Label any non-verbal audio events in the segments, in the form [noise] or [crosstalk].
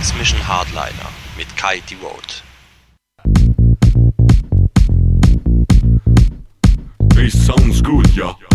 Transmission Hardliner mit Kai Devote. Hey, sounds good, yeah.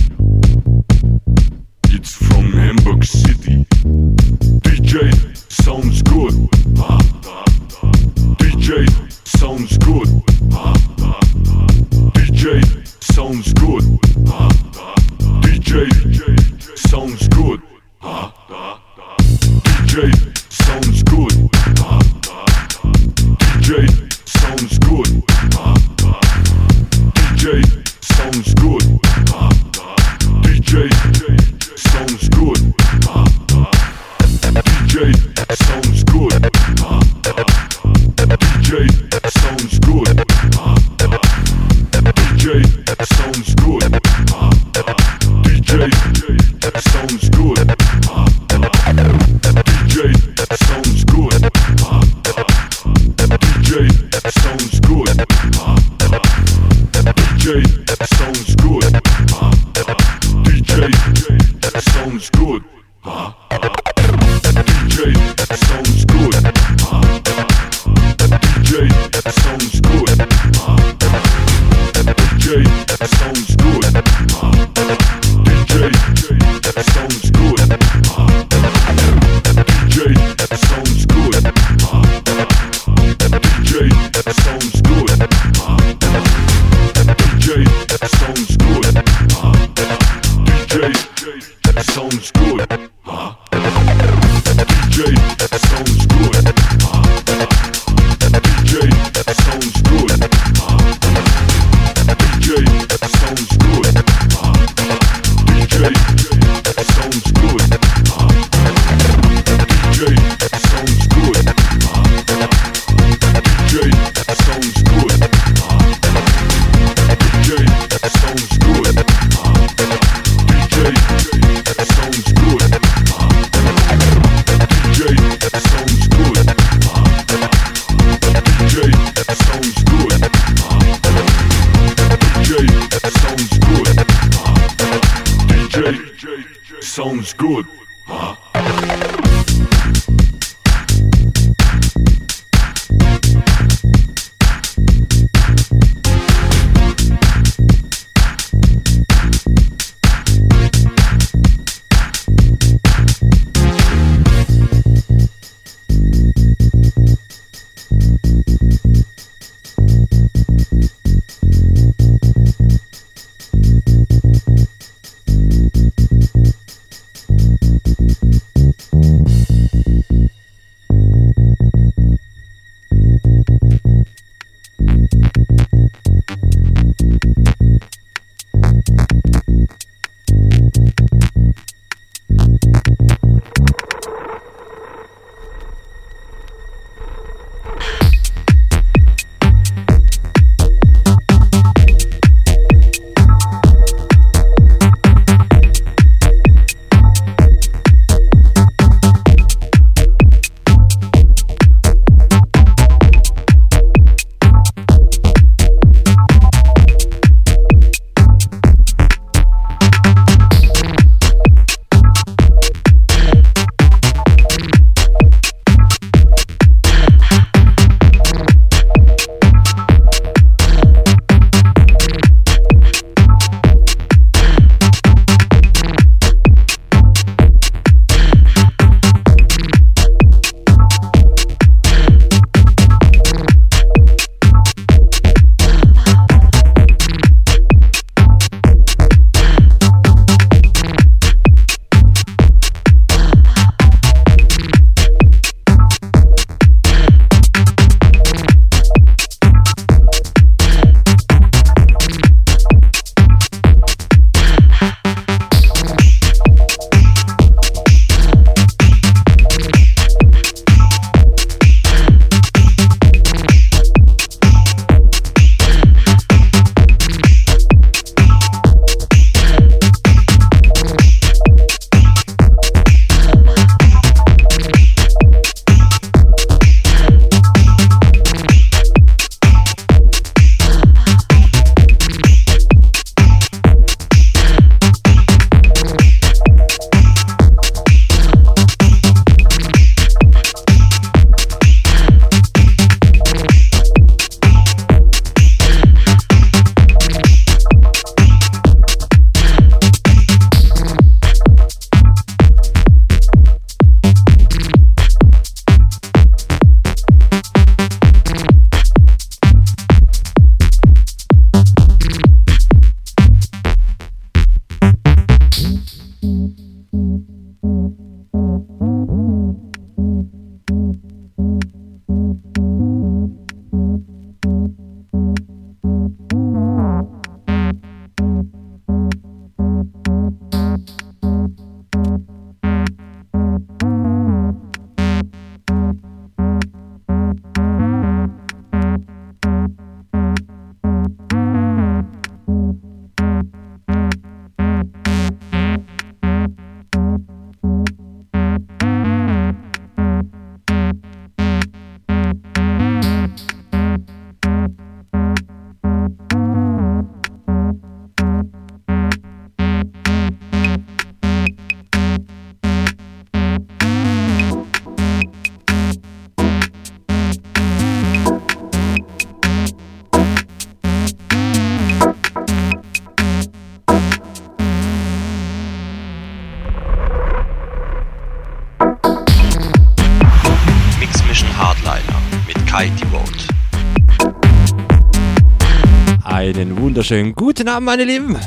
Guten Abend, meine Lieben.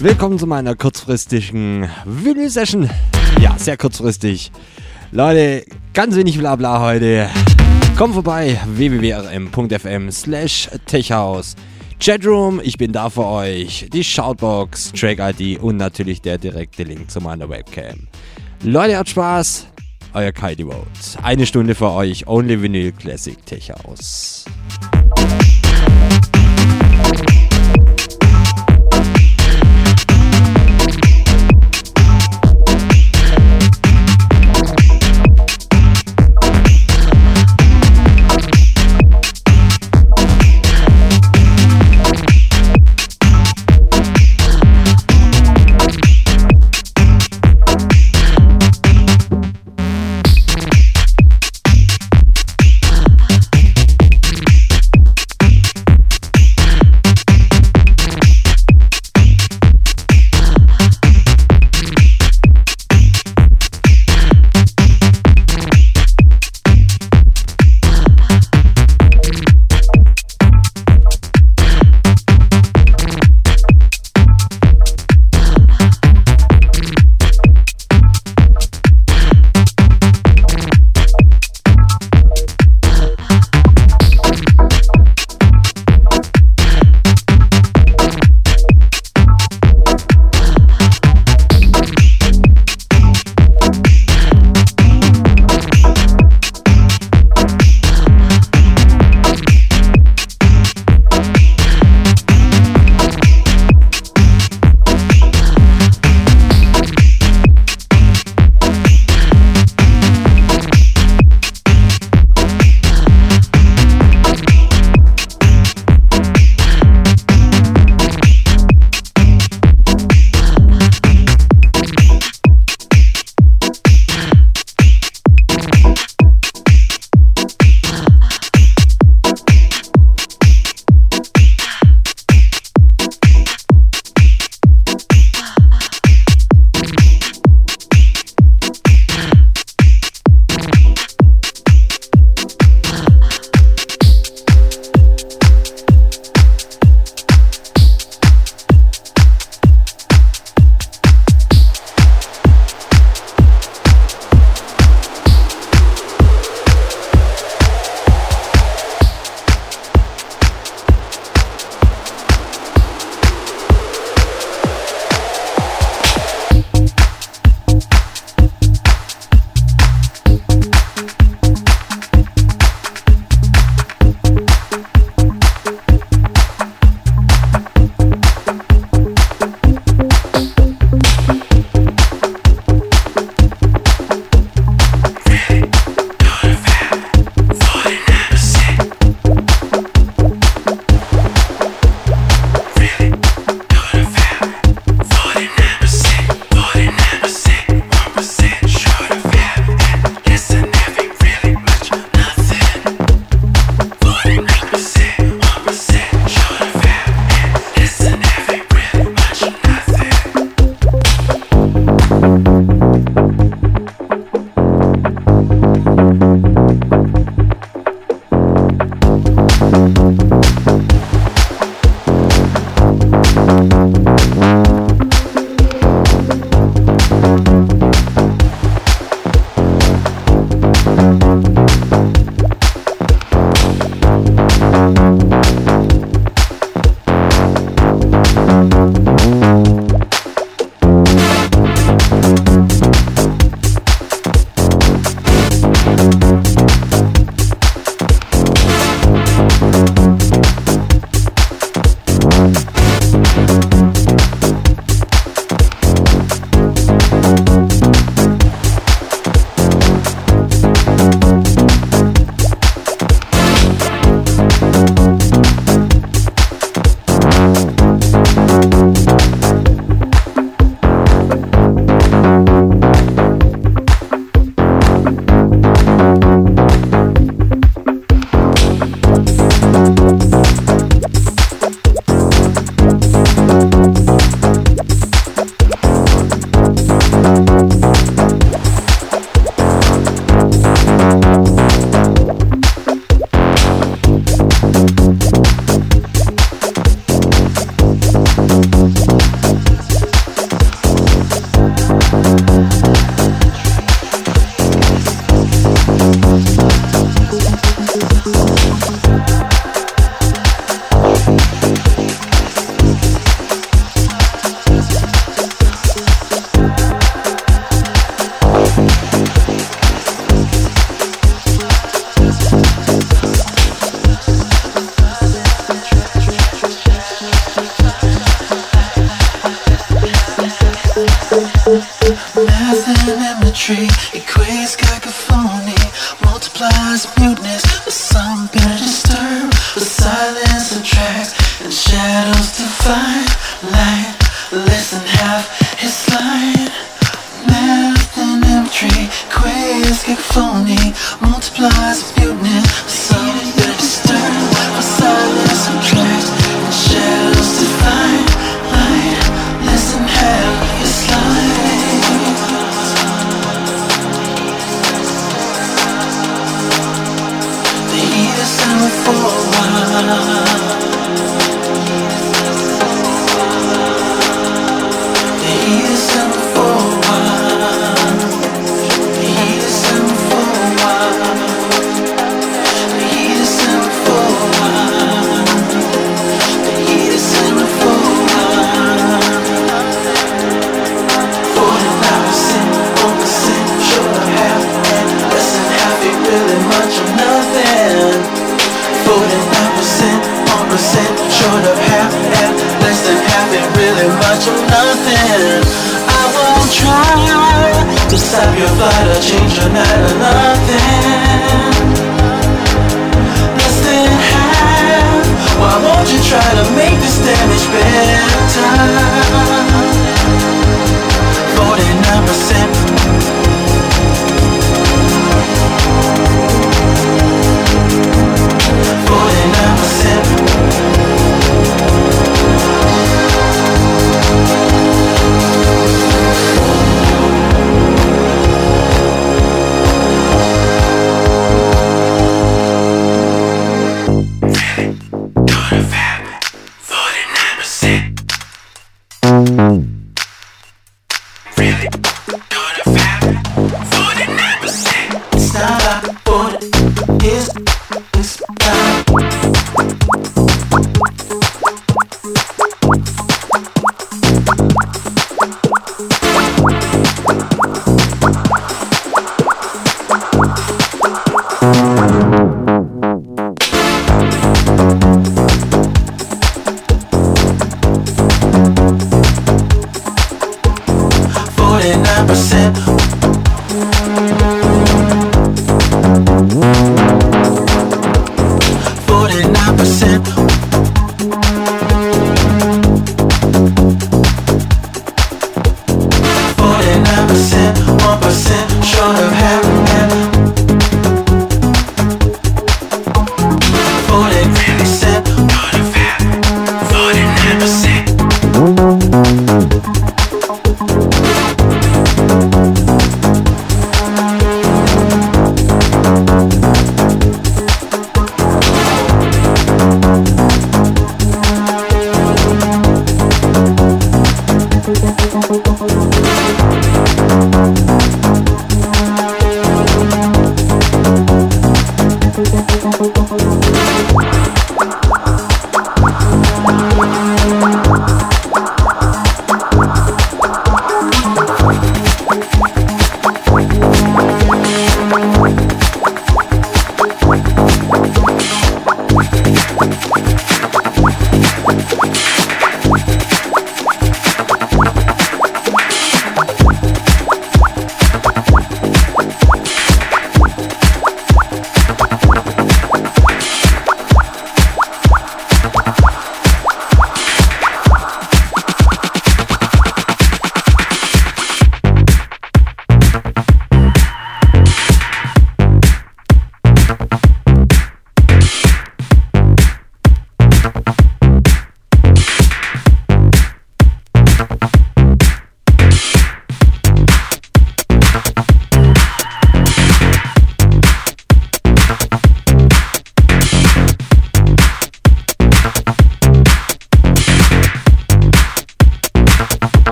Willkommen zu meiner kurzfristigen Vinyl-Session. Ja, sehr kurzfristig. Leute, ganz wenig Blabla heute. Kommt vorbei, www.rm.fm slash techhouse. Chatroom, ich bin da für euch. Die Shoutbox, Track-ID und natürlich der direkte Link zu meiner Webcam. Leute, habt Spaß. Euer Kai Vote. Eine Stunde für euch, Only Vinyl Classic Tech House.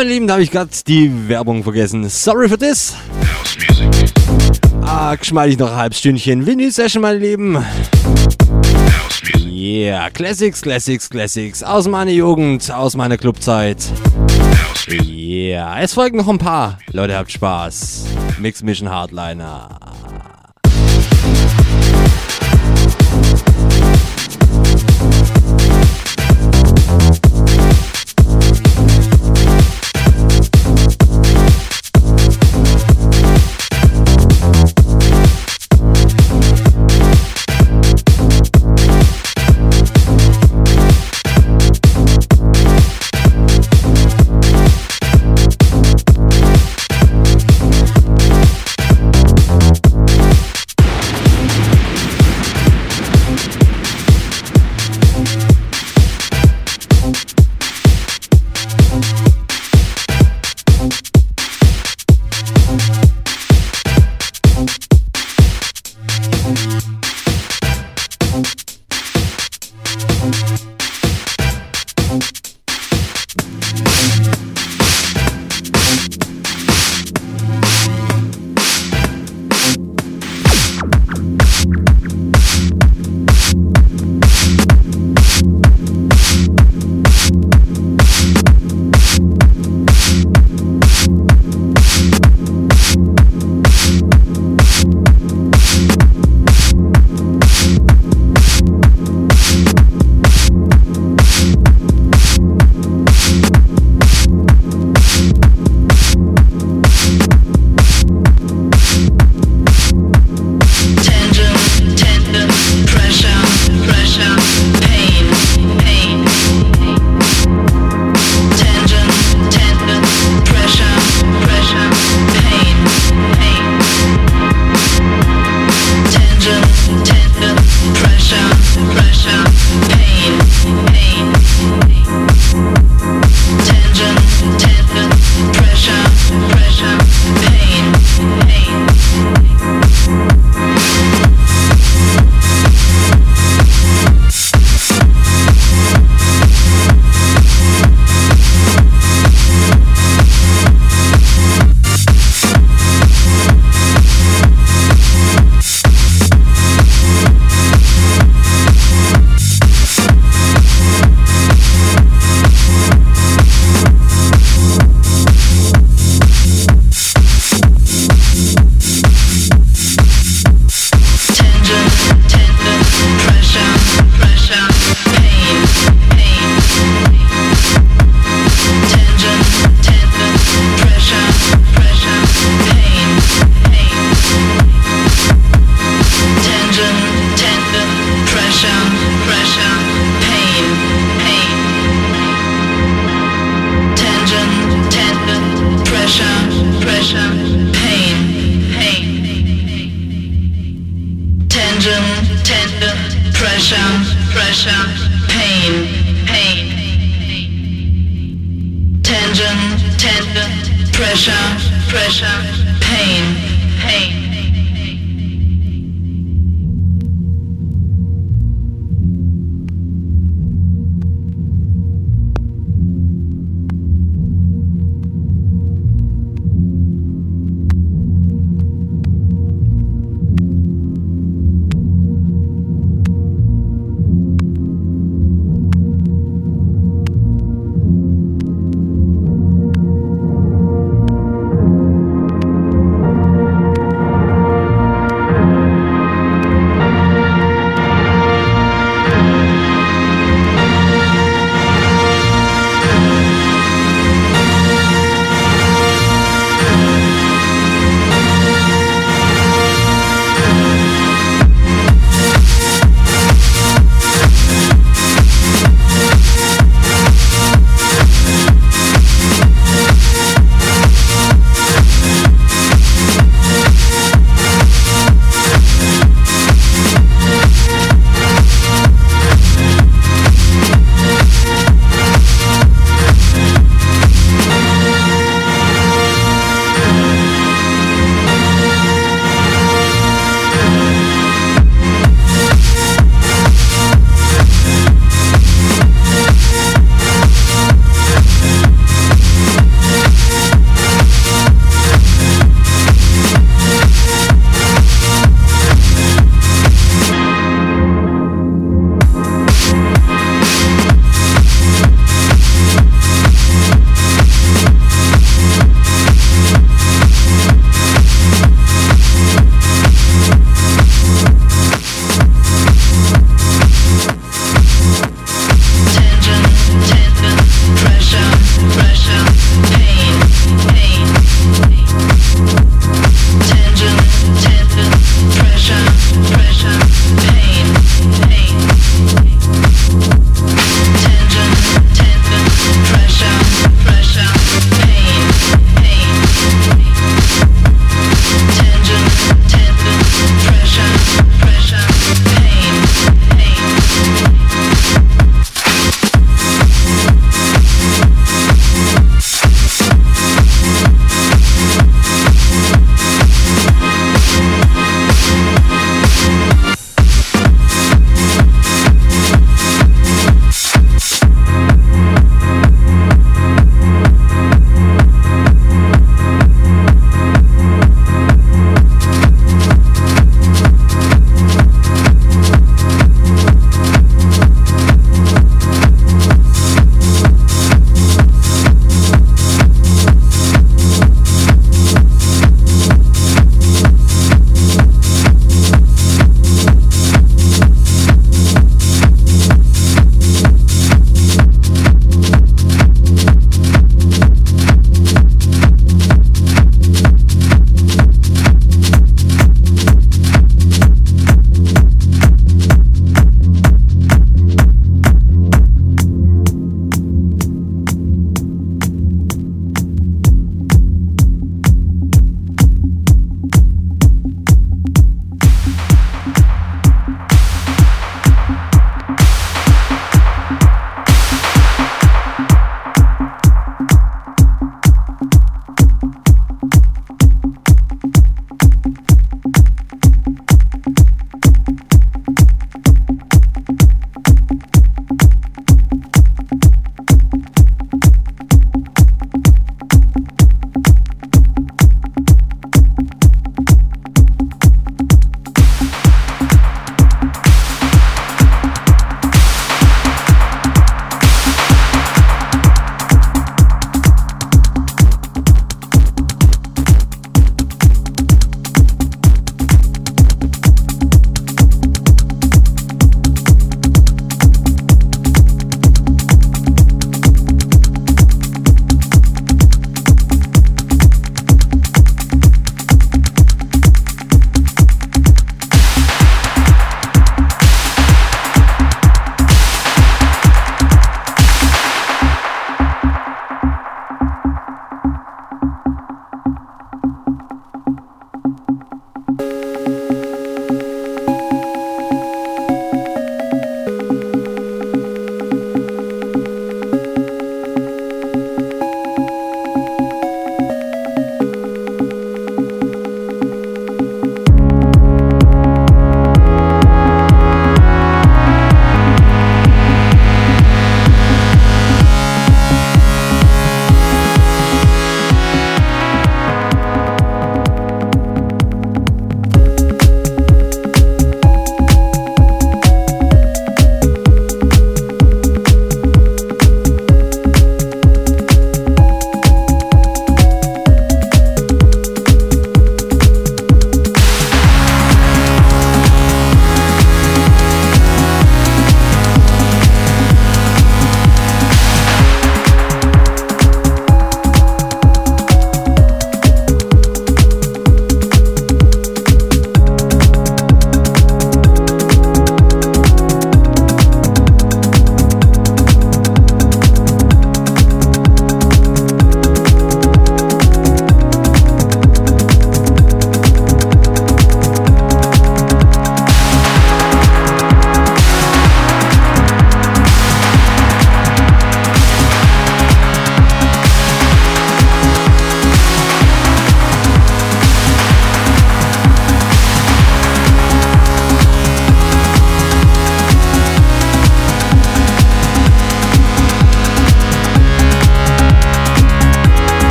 Meine Lieben, da habe ich gerade die Werbung vergessen. Sorry for this. Ah, geschmeidig noch ein halbes Stündchen Vinyl-Session, meine Lieben. Yeah, Classics, Classics, Classics. Aus meiner Jugend, aus meiner Clubzeit. Yeah, es folgen noch ein paar. Leute, habt Spaß. Mix Mission Hardliner.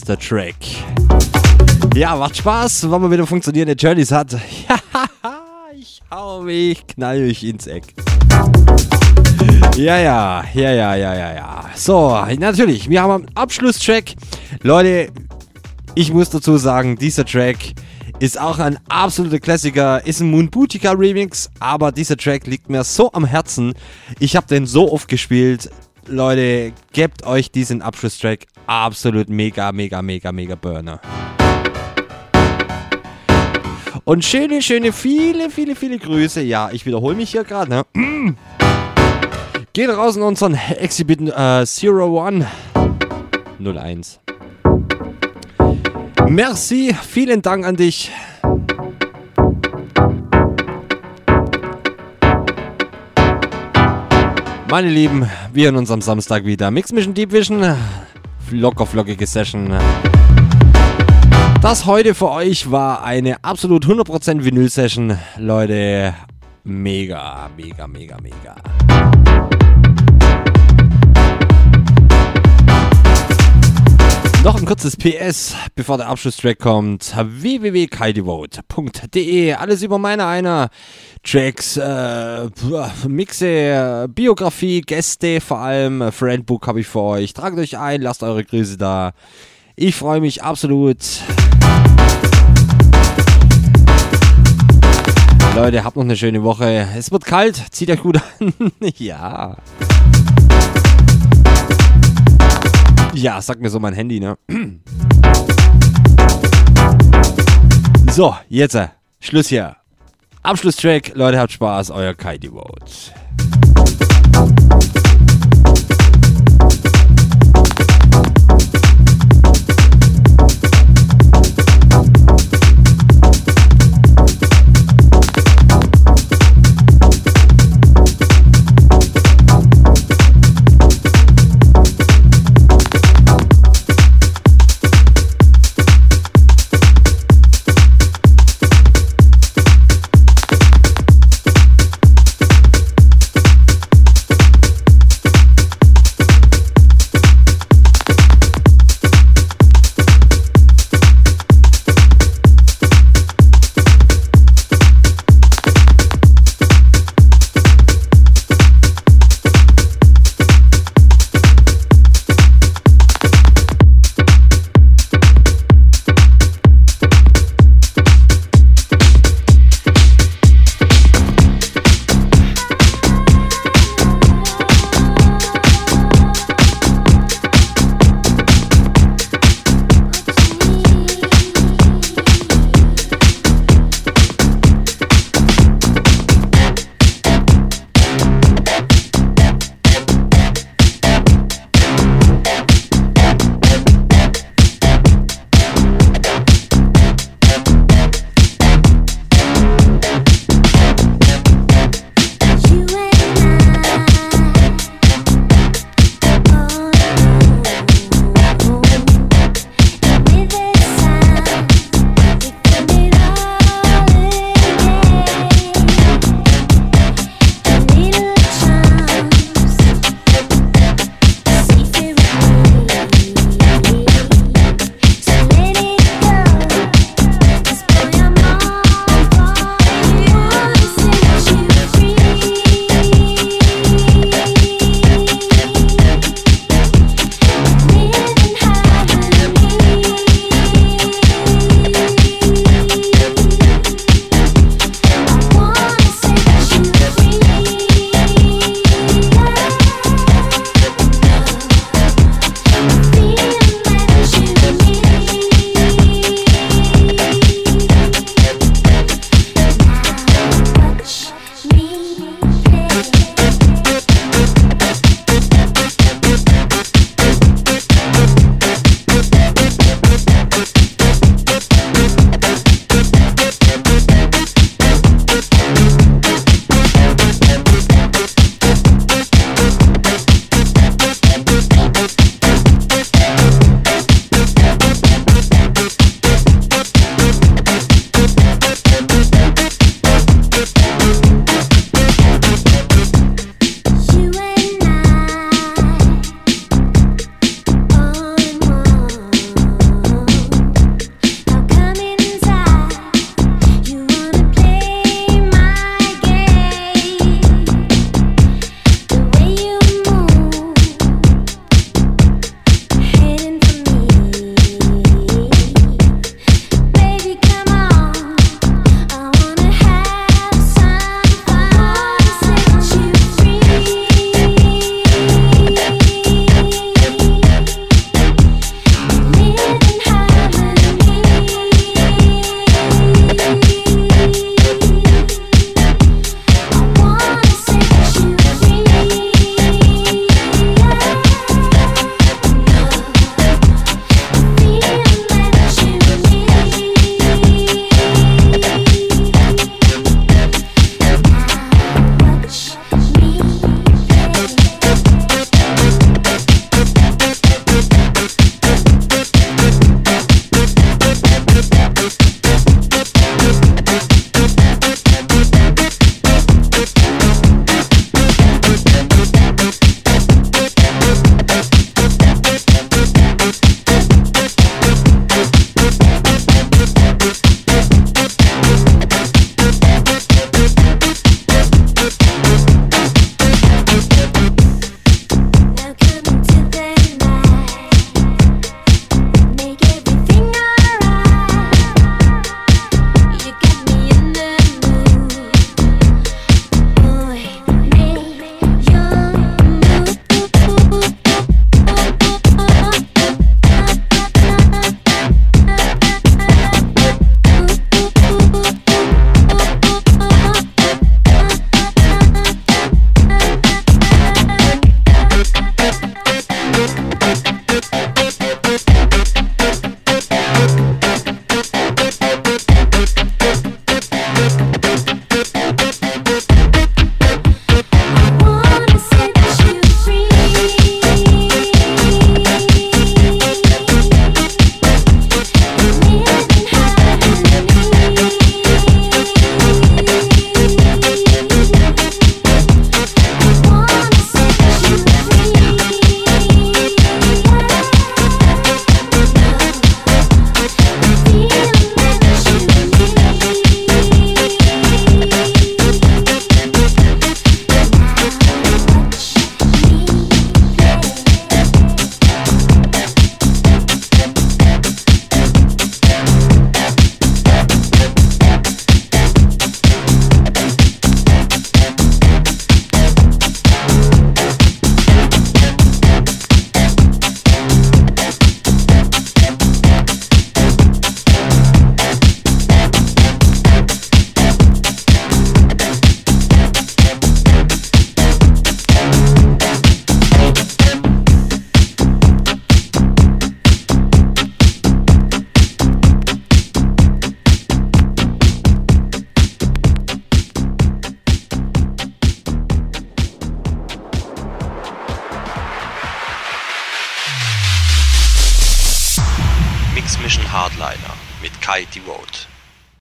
Vorletzter Track. Ja, macht Spaß, wenn man wieder funktionierende Journeys hat. [laughs] ich hau mich, knall mich ins Eck. Ja, ja, ja, ja, ja, ja, ja. So, natürlich, wir haben einen Abschlusstrack. Leute, ich muss dazu sagen, dieser Track ist auch ein absoluter Klassiker, ist ein Moon Boutica Remix, aber dieser Track liegt mir so am Herzen. Ich habe den so oft gespielt. Leute, gebt euch diesen Abschlusstrack absolut mega, mega, mega, mega Burner. Und schöne, schöne, viele, viele, viele Grüße. Ja, ich wiederhole mich hier gerade, ne? Geht raus in unseren Exhibit äh, Zero One 01. Merci, vielen Dank an dich. Meine Lieben, wir in unserem Samstag wieder. Mix Mission Deep Vision. Locker flockige Session. Das heute für euch war eine absolut 100% Vinyl-Session. Leute, mega, mega, mega, mega. Noch ein kurzes PS, bevor der Abschlusstrack kommt. www.kaidevote.de Alles über meine einer. Tracks, äh, Mixe, Biografie, Gäste, vor allem Friendbook habe ich für euch. Tragt euch ein, lasst eure Grüße da. Ich freue mich absolut. Leute, habt noch eine schöne Woche. Es wird kalt, zieht euch gut an. [laughs] ja. Ja, sagt mir so mein Handy, ne? [clears throat] So, jetzt äh, Schluss hier. Abschlusstrack. Leute, habt Spaß. Euer Kai Devote.